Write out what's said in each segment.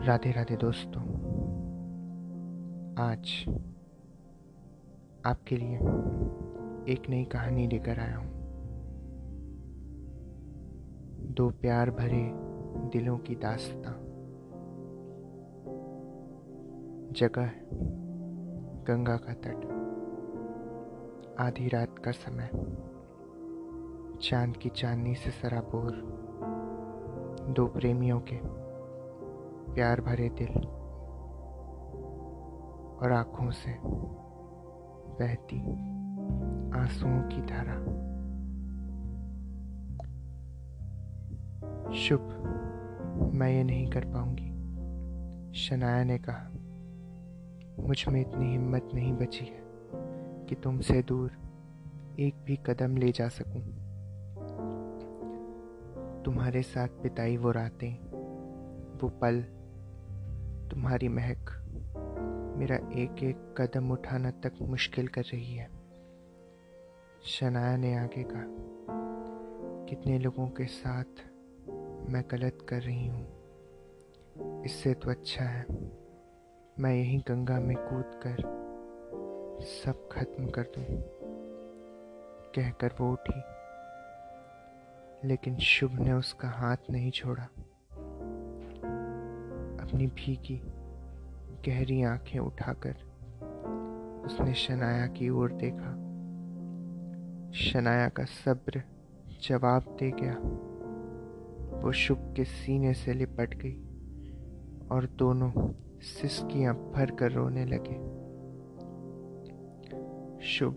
राधे राधे दोस्तों, आज आपके लिए एक नई कहानी लेकर आया हूँ। दो प्यार भरे दिलों की दास्तां। जगह है गंगा का तट। आधी रात का समय। चाँद की चांदनी से सराबोर दो प्रेमियों के प्यार भरे दिल और आँखों से बहती आंसुओं की धारा। शुभ, मैं ये नहीं कर पाऊँगी, शनाया ने कहा। मुझमें इतनी हिम्मत नहीं बची है कि तुमसे दूर एक भी कदम ले जा सकूँ। तुम्हारे साथ बिताई वो रातें, वो पल तुम्हारी महक मेरा एक एक कदम उठाना तक मुश्किल कर रही है। शनाया ने आगे कहा कितने लोगों के साथ मैं गलत कर रही हूँ? इससे तो अच्छा है। मैं यही गंगा में कूद कर सब खत्म कर दूँ। कहकर वो उठी। लेकिन शुभ ने उसका हाथ नहीं छोड़ा। अपनी भीगी, गहरी आँखें उठाकर उसने शनाया की ओर देखा। शनाया का सब्र जवाब दे गया। वो शुभ के सीने से लिपट गई और दोनों सिसकियाँ भर कर रोने लगे। शुभ,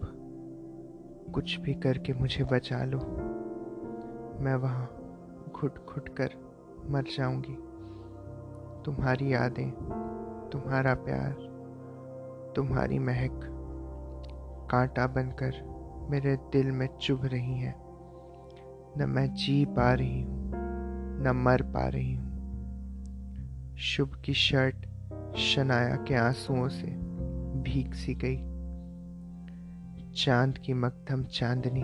कुछ भी करके मुझे बचा लो। मैं वहाँ घुट घुट कर मर जाऊँगी। तुम्हारी यादें, तुम्हारा प्यार, तुम्हारी महक, कांटा बनकर मेरे दिल में चुभ रही हैं। न मैं जी पा रही हूँ, न मर पा रही हूँ। शुभ की शर्ट शनाया के आंसुओं से भीग सी गई। चाँद की मकदम चांदनी,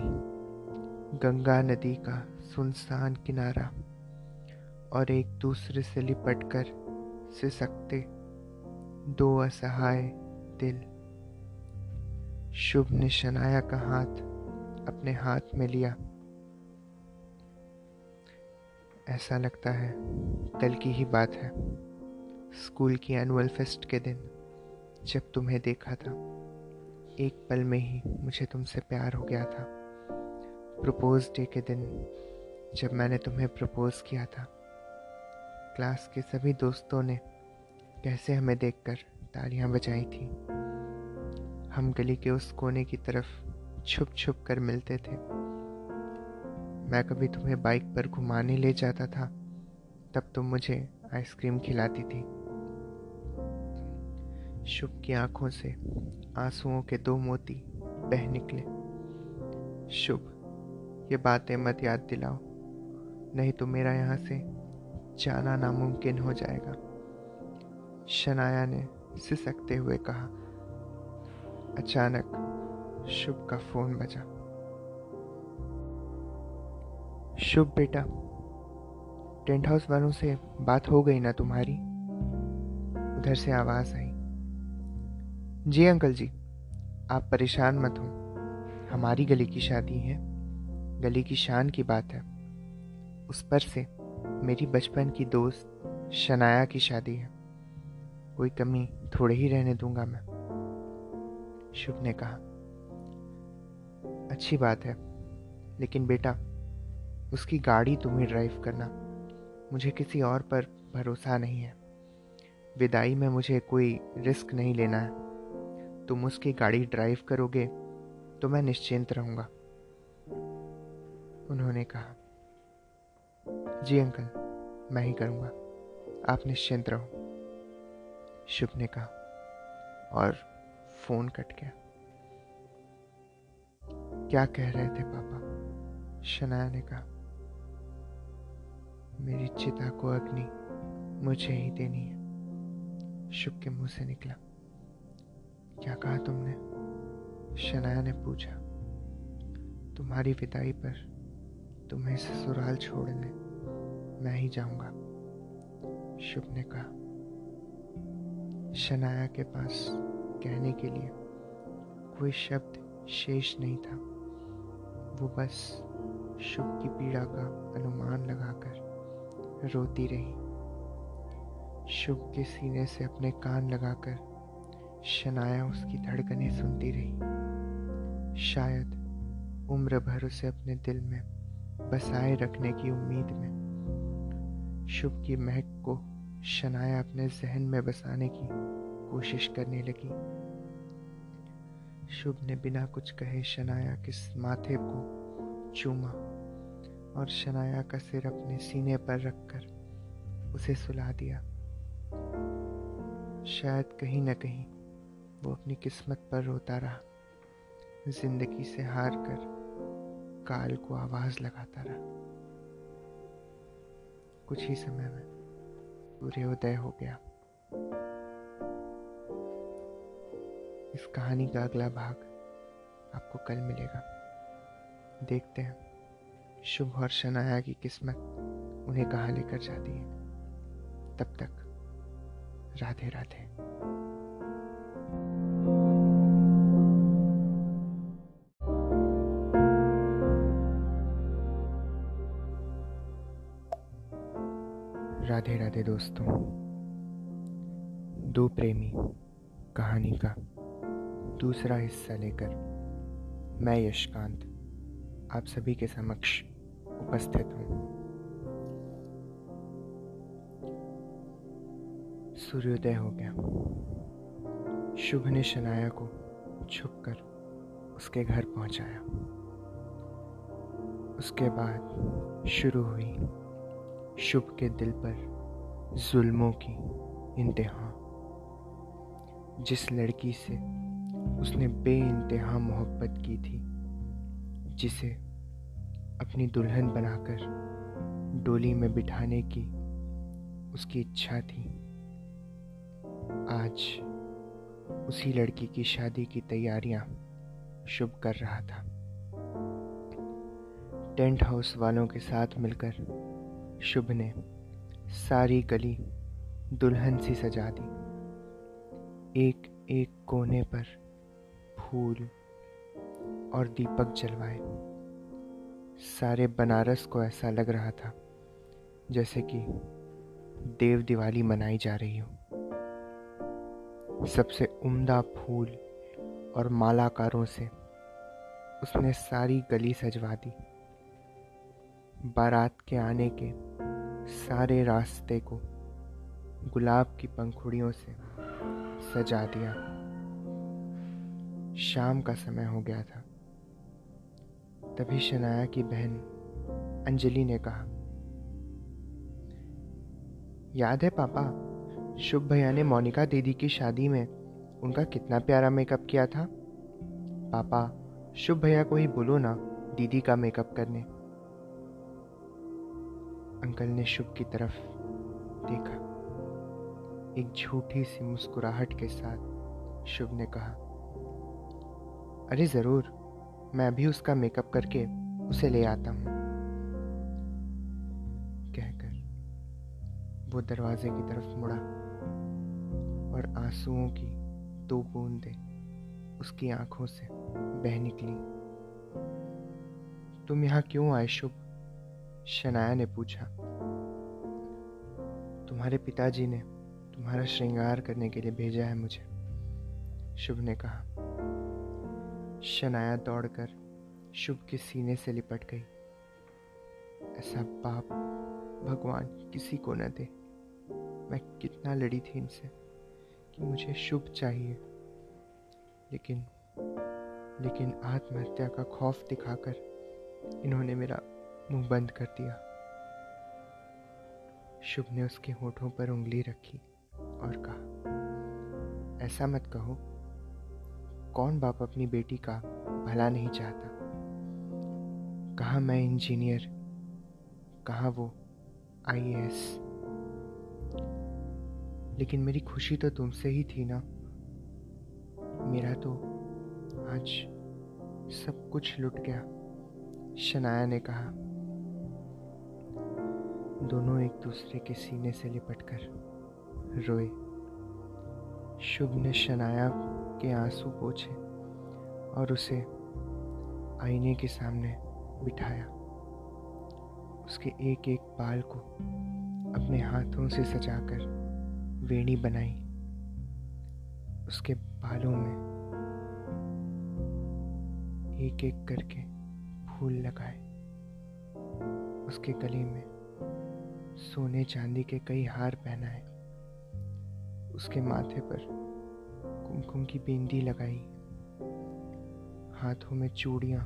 गंगा नदी का सुनसान किनारा और एक दूसरे से लिपट कर सिसकते दो असहाय दिल। शुभ ने शनाया का हाथ अपने हाथ में लिया। ऐसा लगता है, कल की ही बात है। स्कूल की एनुअल फेस्ट के दिन, जब तुम्हें देखा था। एक पल में ही मुझे तुमसे प्यार हो गया था। प्रपोज डे के दिन, जब मैंने तुम्हें प्रपोज किया था। क्लास के सभी दोस्तों ने कैसे हमें देखकर तालियाँ बजाई थी। हम गली के उस कोने की तरफ़ छुप छुप कर मिलते थे। मैं कभी तुम्हें बाइक पर घुमाने ले जाता था, तब तुम मुझे आइसक्रीम खिलाती थी। शुभ की आँखों से आंसुओं के दो मोती बह निकले। शुभ, ये बातें मत याद दिलाओ, नहीं तो मेरा यहाँ से जाना नामुमकिन हो जाएगा। शनाया ने सिसकते हुए कहा। अचानक शुभ का फ़ोन बजा। शुभ बेटा टेंट हाउस वालों से बात हो गई ना तुम्हारी? उधर से आवाज़ आई। जी अंकल जी, आप परेशान मत हो। हमारी गली की शादी है। गली की शान की बात है। उस पर से मेरी बचपन की दोस्त शनाया की शादी है। कोई कमी थोड़े ही रहने दूँगा मैं। शुभ ने कहा, अच्छी बात है, लेकिन बेटा, उसकी गाड़ी तुम ही ड्राइव करना। मुझे किसी और पर भरोसा नहीं है। विदाई में मुझे कोई रिस्क नहीं लेना है। तुम उसकी गाड़ी ड्राइव करोगे तो मैं निश्चिंत रहूँगा, उन्होंने कहा। जी अंकल, मैं ही करूँगा। आप निश्चिंत रहो। शुभ ने कहा और फ़ोन कट गया। क्या कह रहे थे पापा? शनाया ने कहा, मेरी चिता को अग्नि मुझे ही देनी है। शुभ के मुँह से निकला। क्या कहा तुमने? शनाया ने पूछा, तुम्हारी विदाई पर तुम्हें ससुराल छोड़ने मैं ही जाऊँगा। शुभ ने कहा शनाया के पास कहने के लिए कोई शब्द शेष नहीं था। वो बस शुभ की पीड़ा का अनुमान लगाकर रोती रही। शुभ के सीने से अपने कान लगाकर शनाया उसकी धड़कनें सुनती रही। शायद उम्र भर उसे अपने दिल में बसाए रखने की उम्मीद में शुभ की महक को शनाया अपने जहन में बसाने की कोशिश करने लगी। शुभ ने बिना कुछ कहे शनाया के माथे को चूमा और शनाया का सिर अपने सीने पर रखकर उसे सुला दिया। शायद कहीं न कहीं वो अपनी किस्मत पर रोता रहा, ज़िंदगी से हार कर काल को आवाज़ लगाता रहा। कुछ ही समय में सूर्योदय हो गया। इस कहानी का अगला भाग आपको कल मिलेगा। देखते हैं, शुभ और शनाया की किस्मत उन्हें कहाँ लेकर जाती है। तब तक राधे राधे दोस्तों, दो प्रेमी कहानी का दूसरा हिस्सा लेकर मैं यशकांत, आप सभी के समक्ष उपस्थित हूँ। सूर्योदय हो गया। शुभ ने शनाया को छुपकर उसके घर पहुँचाया। उसके बाद शुरू हुई शुभ के दिल पर जुल्मों की इंतहा। जिस लड़की से उसने बे इंतहा मोहब्बत की थी, जिसे अपनी दुल्हन बनाकर डोली में बिठाने की उसकी इच्छा थी, आज उसी लड़की की शादी की तैयारियाँ शुभ कर रहा था। टेंट हाउस वालों के साथ मिलकर शुभ ने सारी गली दुल्हन सी सजा दी। एक एक कोने पर फूल और दीपक जलवाए। सारे बनारस को ऐसा लग रहा था जैसे कि देव दिवाली मनाई जा रही हो। सबसे उम्दा फूल और मालाकारों से उसने सारी गली सजवा दी। बारात के आने के सारे रास्ते को गुलाब की पंखुड़ियों से सजा दिया। शाम का समय हो गया था। तभी शनाया की बहन अंजलि ने कहा, याद है पापा, शुभ भैया ने मोनिका दीदी की शादी में उनका कितना प्यारा मेकअप किया था? पापा, शुभ भैया को ही बोलो ना दीदी का मेकअप करने। अंकल ने शुभ की तरफ़ देखा। एक झूठी सी मुस्कुराहट के साथ शुभ ने कहा, अरे ज़रूर, मैं अभी उसका मेकअप करके उसे ले आता हूँ, कहकर वो दरवाजे की तरफ़ मुड़ा और आंसुओं की दो बूंदें उसकी आँखों से बह निकली। तुम यहाँ क्यों आए शुभ? शनाया ने पूछा, तुम्हारे पिताजी ने तुम्हारा श्रृंगार करने के लिए भेजा है मुझे? शुभ ने कहा, शनाया दौड़कर शुभ के सीने से लिपट गई। ऐसा बाप भगवान किसी को न दे। मैं कितना लड़ी थी इनसे कि मुझे शुभ चाहिए। लेकिन लेकिन आत्महत्या का खौफ दिखाकर इन्होंने मेरा मुँह बंद कर दिया। शुभ ने उसके होठों पर उंगली रखी और कहा, ऐसा मत कहो, कौन बाप अपनी बेटी का भला नहीं चाहता? कहा मैं इंजीनियर? कहा वो आईएएस? लेकिन मेरी खुशी तो तुमसे ही थी ना? मेरा तो आज सब कुछ लुट गया, शनाया ने कहा। दोनों एक दूसरे के सीने से लिपटकर रोए। शुभ ने शनाया के आँसू पोछे और उसे आईने के सामने बिठाया। उसके एक एक बाल को अपने हाथों से सजाकर वेणी बनाई। उसके बालों में एक एक करके फूल लगाए। उसके गले में सोने चांदी के कई हार पहनाए। उसके माथे पर कुमकुम की बिंदी लगाई। हाथों में चूड़ियाँ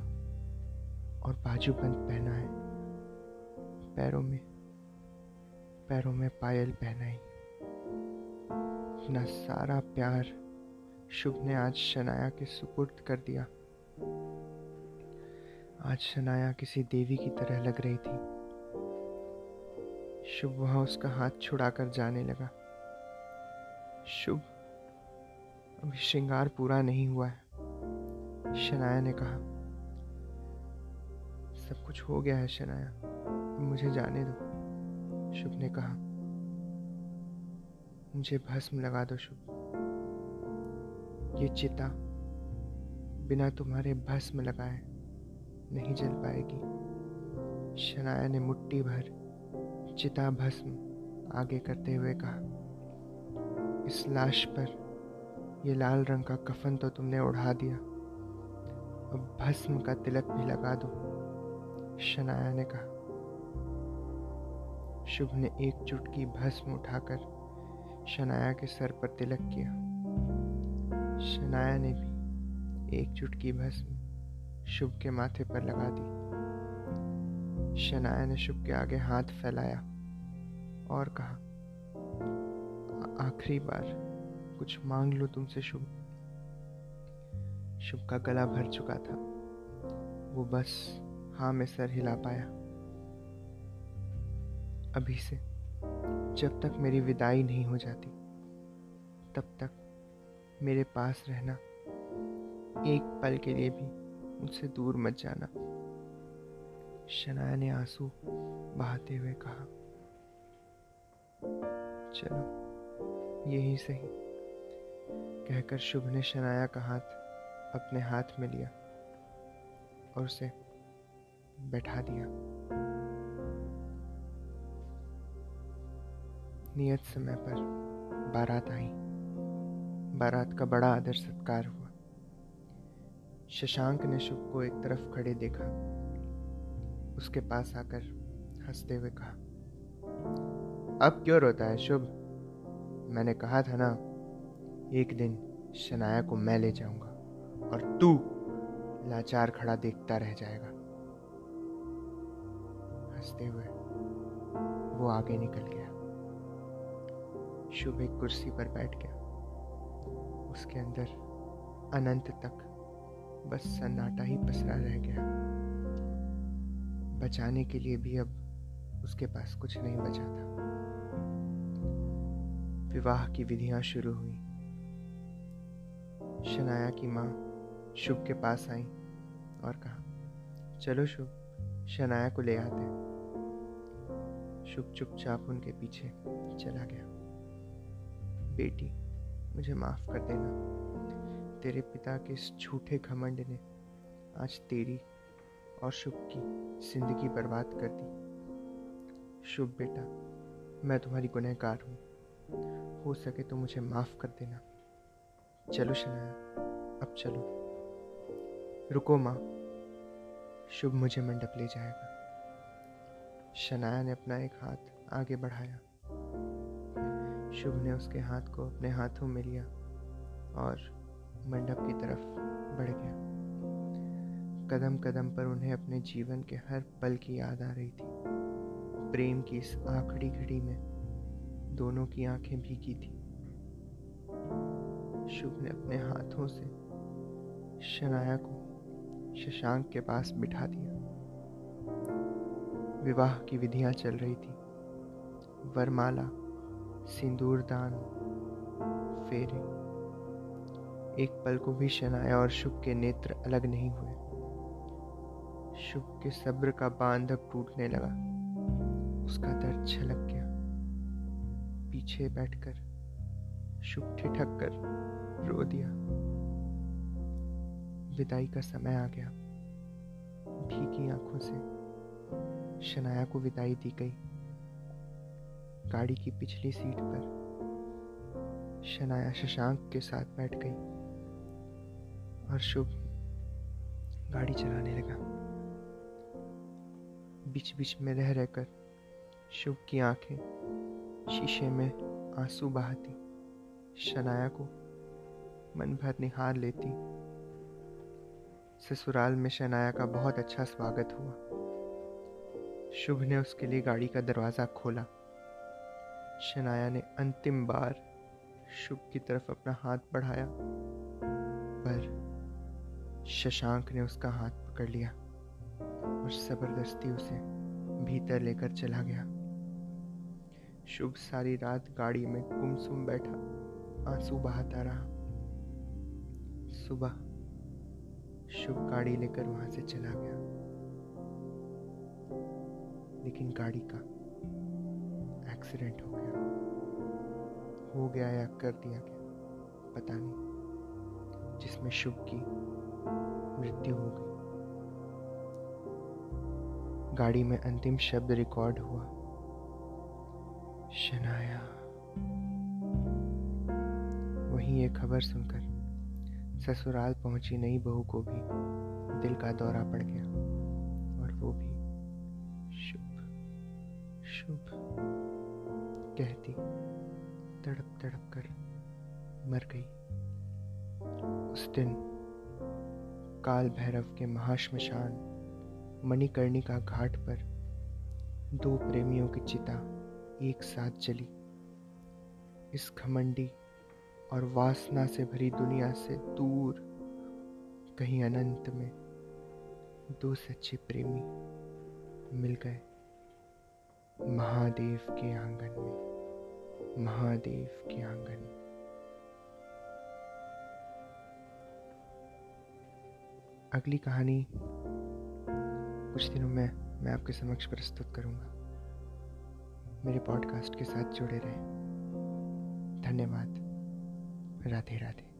और बाजूबंद पहनाए। पैरों में पैरों में पायल पहनाई। अपना सारा प्यार शुभ ने आज शनाया के सुपुर्द कर दिया। आज शनाया किसी देवी की तरह लग रही थी। शुभ वहाँ उसका हाथ छुड़ाकर जाने लगा। शुभ, अभी श्रृंगार पूरा नहीं हुआ है, शनाया ने कहा। सब कुछ हो गया है शनाया, मुझे जाने दो, शुभ ने कहा। मुझे भस्म लगा दो शुभ। ये चिता बिना तुम्हारे भस्म लगाए नहीं जल पाएगी। शनाया ने मुट्ठी भर चिता भस्म आगे करते हुए कहा, इस लाश पर ये लाल रंग का कफन तो तुमने उड़ा दिया। अब भस्म का तिलक भी लगा दो, शनाया ने कहा। शुभ ने एक चुटकी भस्म उठाकर शनाया के सर पर तिलक किया। शनाया ने भी एक चुटकी भस्म शुभ के माथे पर लगा दी। शनाया ने शुभ के आगे हाथ फैलाया और कहा आखिरी बार कुछ मांग लो तुमसे, शुभ। शुभ का गला भर चुका था। वो बस हाँ में सर हिला पाया। अभी से जब तक मेरी विदाई नहीं हो जाती, तब तक मेरे पास रहना, एक पल के लिए भी मुझसे दूर मत जाना। शनाया ने आँसू बहाते हुए कहा, चलो, यही सही। कहकर शुभ ने शनाया का हाथ अपने हाथ में लिया और उसे बैठा दिया। नियत समय पर बारात आई। बारात का बड़ा आदर सत्कार हुआ। शशांक ने शुभ को एक तरफ़ खड़े देखा। उसके पास आकर हँसते हुए कहा, अब क्यों रोता है शुभ? मैंने कहा था ना, एक दिन शनाया को मैं ले जाऊँगा और तू लाचार खड़ा देखता रह जाएगा। हँसते हुए वो आगे निकल गया। शुभ एक कुर्सी पर बैठ गया। उसके अंदर अनंत तक बस सन्नाटा ही पसरा रह गया। बचाने के लिए भी अब उसके पास कुछ नहीं बचा था। विवाह की विधियाँ शुरू हुई। शनाया की माँ शुभ के पास आई और कहा, चलो शुभ, शनाया को ले आते शुभ चुपचाप उनके पीछे चला गया। बेटी, मुझे माफ़ कर देना। तेरे पिता के इस झूठे घमंड ने आज तेरी और शुभ की ज़िंदगी बर्बाद कर दी। शुभ बेटा, मैं तुम्हारी गुनहगार हूँ। हो सके तो मुझे माफ़ कर देना। चलो शनाया, अब चलो। रुको माँ, शुभ मुझे मंडप ले जाएगा। शनाया ने अपना एक हाथ आगे बढ़ाया। शुभ ने उसके हाथ को अपने हाथों में लिया और मंडप की तरफ़ बढ़ गया। कदम कदम पर उन्हें अपने जीवन के हर पल की याद आ रही थी। प्रेम की इस आखिरी घड़ी में दोनों की आँखें भीगी थी। शुभ ने अपने हाथों से शनाया को शशांक के पास बिठा दिया। विवाह की विधियाँ चल रही थी। वरमाला सिंदूरदान फेरे। एक पल को भी शनाया और शुभ के नेत्र अलग नहीं हुए। शुभ के सब्र का बाँध अब टूटने लगा। उसका दर्द छलक गया। पीछे बैठकर शुभ ठिठक कर रो दिया। विदाई का समय आ गया। भीगी आँखों से शनाया को विदाई दी गई। गाड़ी की पिछली सीट पर शनाया शशांक के साथ बैठ गई और शुभ गाड़ी चलाने लगा। बीच बीच में रह रहकर शुभ की आँखें शीशे में आँसू बहाती, शनाया को मन भर निहार लेती। ससुराल में शनाया का बहुत अच्छा स्वागत हुआ। शुभ ने उसके लिए गाड़ी का दरवाज़ा खोला। शनाया ने अंतिम बार शुभ की तरफ़ अपना हाथ बढ़ाया, पर शशांक ने उसका हाथ पकड़ लिया। और ज़बरदस्ती उसे भीतर लेकर चला गया। शुभ सारी रात गाड़ी में गुमसुम बैठा, आँसू बहाता रहा। सुबह शुभ गाड़ी लेकर वहाँ से चला गया। लेकिन गाड़ी का एक्सीडेंट हो गया। हो गया या कर दिया गया, पता नहीं। जिसमें शुभ की मृत्यु हो गई। गाड़ी में अंतिम शब्द रिकॉर्ड हुआ। शनाया। वहीं ये खबर सुनकर ससुराल पहुँची नई बहू को भी दिल का दौरा पड़ गया और वो भी शुभ शुभ कहती तड़प तड़प कर मर गई। उस दिन काल भैरव के महाश्मशान मणिकर्णिका घाट पर दो प्रेमियों की चिता एक साथ जली इस घमंडी और वासना से भरी दुनिया से दूर, कहीं अनंत में दो सच्चे प्रेमी मिल गए महादेव के आँगन में, महादेव के आँगन में। अगली कहानी कुछ दिनों में मैं आपके समक्ष प्रस्तुत करूँगा। मेरे पॉडकास्ट के साथ जुड़े रहें। धन्यवाद। राधे राधे